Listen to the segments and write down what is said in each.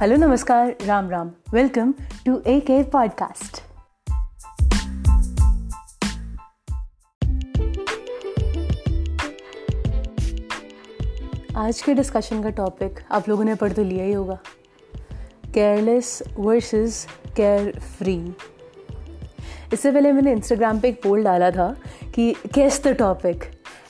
Hello नमस्कार, Ram Ram. Welcome to a care podcast आज के डिस्कशन का टॉपिक आप लोगों ने पढ़ तो लिया ही होगा। केयरलेस वर्सेस केयर फ्री इससे पहले मैंने इंस्टाग्राम पे एक पोल डाला था कि, case the topic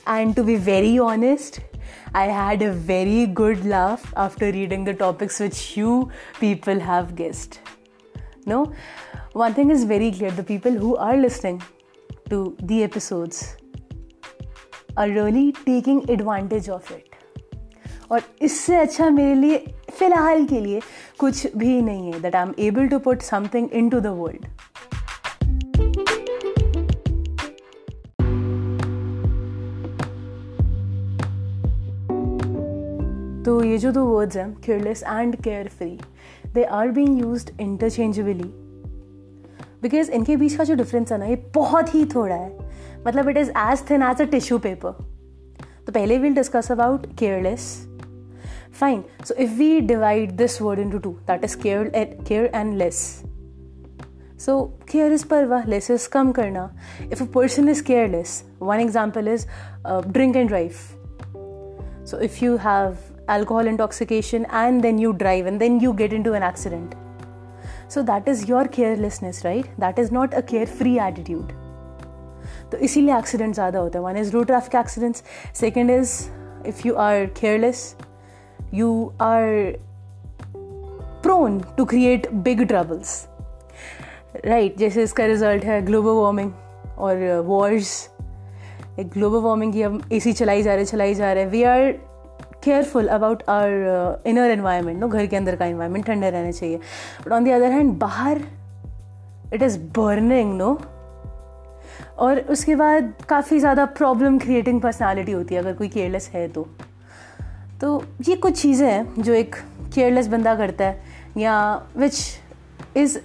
and to be very honest I had a very good laugh after reading the topics which you people have guessed. No, one thing is very clear the people who are listening to the episodes are really taking advantage of it. और इससे अच्छा मेरे लिए फ़िलहाल के लिए कुछ भी नहीं है that I am able to put something into the world तो ये जो दो वर्ड्स हैं careless and carefree they are being use interchangeably because इनके बीच का जो डिफरेंस है ना, ये बहुत ही थोड़ा है। मतलब it is as thin as a tissue paper तो पहले will discuss about careless fine so if we divide this word into two that is care care and less so care is परवा लेस इज़ कम करना। If a person is careless one example is drink and drive so if you have alcohol intoxication and then you drive and then you get into an accident. So that is your carelessness, right? That is not a carefree attitude. तो इसीलिए accident ज़्यादा होता है one is road traffic accidents second is if you are careless you are prone to create big troubles right जैसे इसका result है global warming और wars global warming की हम ए सी चलाई जा रहे चलाई जा रहे we are careful about our inner environment no घर के अंदर का इन्वायरमेंट ठंडा रहना चाहिए। But on the other hand बाहर इट इज़ बर्निंग नो और उसके बाद काफ़ी ज़्यादा प्रॉब्लम क्रिएटिंग पर्सनालिटी होती है, अगर कोई केयरलेस है तो। तो ये कुछ चीज़ें हैं जो एक केयरलेस बंदा करता है, या which is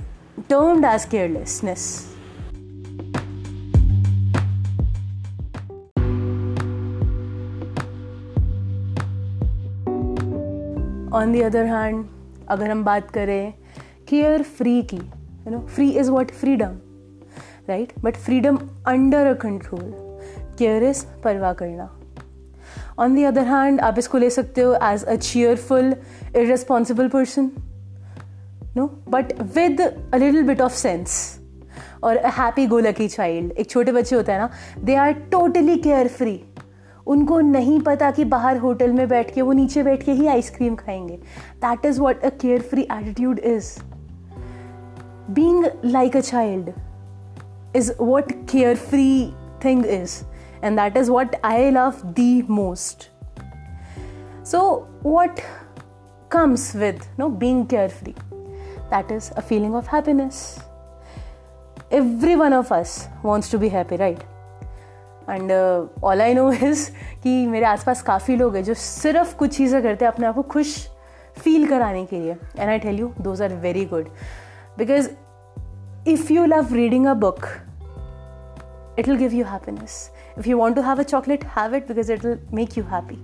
termed as carelessness on the other hand अगर हम बात करें केयर फ्री की you know free is what freedom right but freedom under a control care is परवाह करना। ऑन दी अदर हैंड आप इसको ले सकते हो as a cheerful irresponsible person no but with a little bit of sense और a happy go lucky child एक छोटे बच्चे होते हैं ना they are totally care free उनको नहीं पता कि बाहर होटल में बैठ के वो नीचे बैठ के ही आइसक्रीम खाएँगे। That is what a care free attitude is being like a child is what care free thing is and that is what I love the most so what comes with no being carefree? That is a feeling of happiness. Every one of us wants to be happy, right? And all I know is कि मेरे आसपास काफ़ी लोग हैं जो सिर्फ़ कुछ चीज़ें करते हैं अपने आप को खुश फील कराने के लिए। And I tell you those are very good because if you love reading a book it will give you happiness if you want to have a chocolate have it because it will make you happy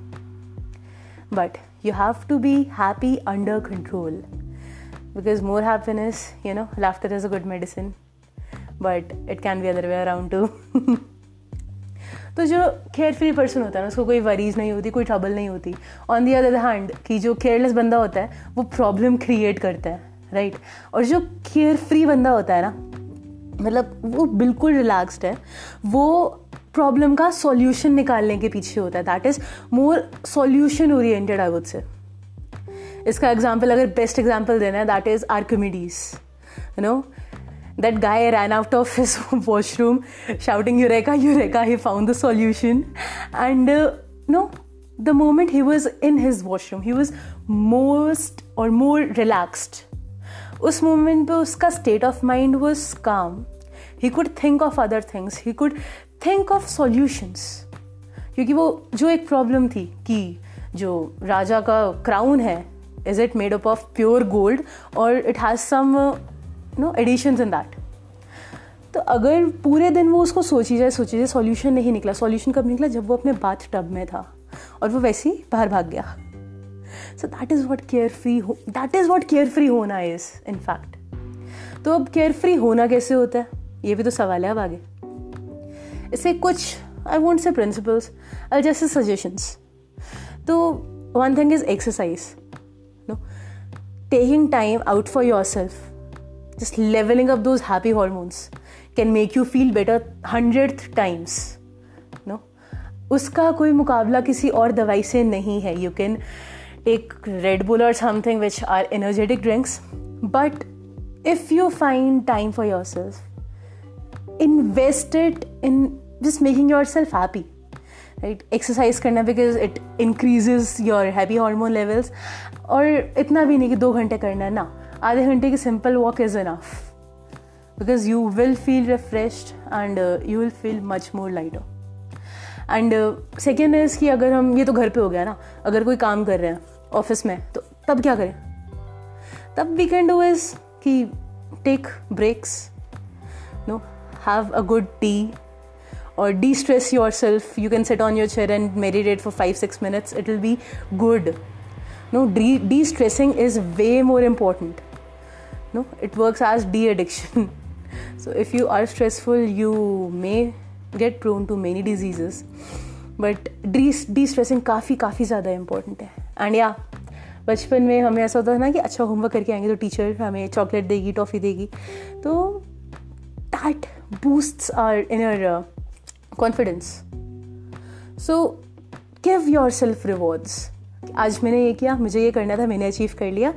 but you have to be happy under control because more happiness you know laughter is a good medicine but it can be other way around too तो जो care free person होता है ना, उसको कोई worries नहीं होती, कोई ट्रबल नहीं होती। ऑन दी अदर हैंड कि जो केयरलेस बंदा होता है, वो प्रॉब्लम क्रिएट करता है राइट और जो केयर फ्री बंदा होता है ना मतलब वो बिल्कुल रिलैक्सड है, वो प्रॉब्लम का सॉल्यूशन निकालने के पीछे होता है। That is more solution oriented I would say इसका एग्ज़ाम्पल अगर बेस्ट एग्ज़ाम्पल देना है that is Archimedes you know that guy ran out of his washroom shouting eureka eureka he found the solution and uh, no the moment he was in his washroom he was most or more relaxed उस moment पे उसका state of mind was calm he could think of other things he could think of solutions क्योंकि वो जो एक problem थी कि जो राजा का क्राउन है is it made up of pure gold और it has some no addition in that तो अगर पूरे दिन वो उसको सोची जाए सोची जाए सॉल्यूशन नहीं निकला। सॉल्यूशन कब निकला? जब वो अपने बाथ टब में था और वो वैसे ही बाहर भाग गया। So that is what care free हो that is what care free होना इज़ इन फैक्ट तो अब केयर फ्री होना कैसे होता है? ये भी तो सवाल है अब आगे। इसे कुछ आई वॉन्ट से प्रिंसिपल्स आई जैसे सजेशंस तो one thing is exercise no taking time out for yourself just leveling up those happy hormones can make you feel better hundredth times, no? उसका कोई मुकाबला किसी और दवाई से नहीं है। You can take Red Bull और something which are energetic drinks but if you find time for yourself invest it in just making yourself happy right exercise करना because it increases your happy hormone levels और इतना भी नहीं कि दो घंटे करना ना। आधे घंटे की simple walk is enough because you will feel refreshed and you will feel much more lighter and second is कि अगर हम, ये तो घर पे हो गया ना, अगर कोई काम कर रहे हैं ऑफ़िस में तो तब क्या करें? तब वी कैन डू इज़ कि take breaks no have a good tea और or de-stress yourself. You can sit on your chair and meditate for 5 6 minutes. It will be good. No de-stressing is way more important. No, it works as de-addiction. So, if you are stressful, you may get prone to many diseases. But de destressing काफ़ी काफ़ी ज़्यादा important है. And या बचपन में हमें ऐसा होता था ना कि अच्छा होमवर्क करके आएँगे तो टीचर हमें चॉकलेट देगी टॉफ़ी देगी. तो that boost our inner confidence so give yourself rewards आज मैंने ये किया, मुझे ये करना था, मैंने अचीव कर लिया.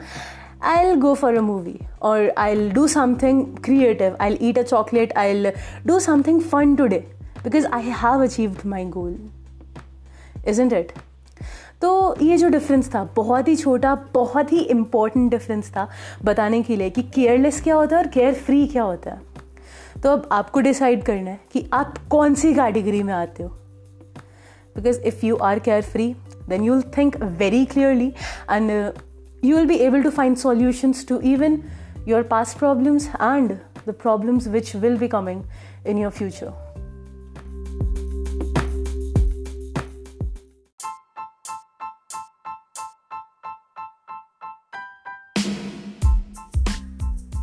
I'll go for a movie or I'll do something creative. I'll eat a chocolate. I'll do something fun today because I have achieved my goal. Isn't it? तो ये जो डिफरेंस था, बहुत ही छोटा, बहुत ही इम्पोर्टेंट डिफरेंस था बताने के लिए कि केयरलेस क्या होता है और केयर फ्री क्या होता है तो अब आपको डिसाइड करना है कि आप कौन सी कैटेगरी में आते हो because if you are care free then you will think very clearly and you will be able to find solutions to even your past problems and the problems which will be coming in your future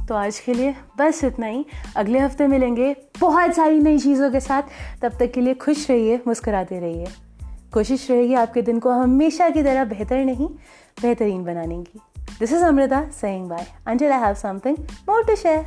तो आज के लिए बस इतना ही। अगले हफ़्ते मिलेंगे बहुत सारी नई चीज़ों के साथ। तब तक के लिए खुश रहिए, मुस्कुराते रहिए। कोशिश रहेगी आपके दिन को हमेशा की तरह बेहतर नहीं, बेहतरीन बनाने की। This is Amrita saying bye until I have something more to share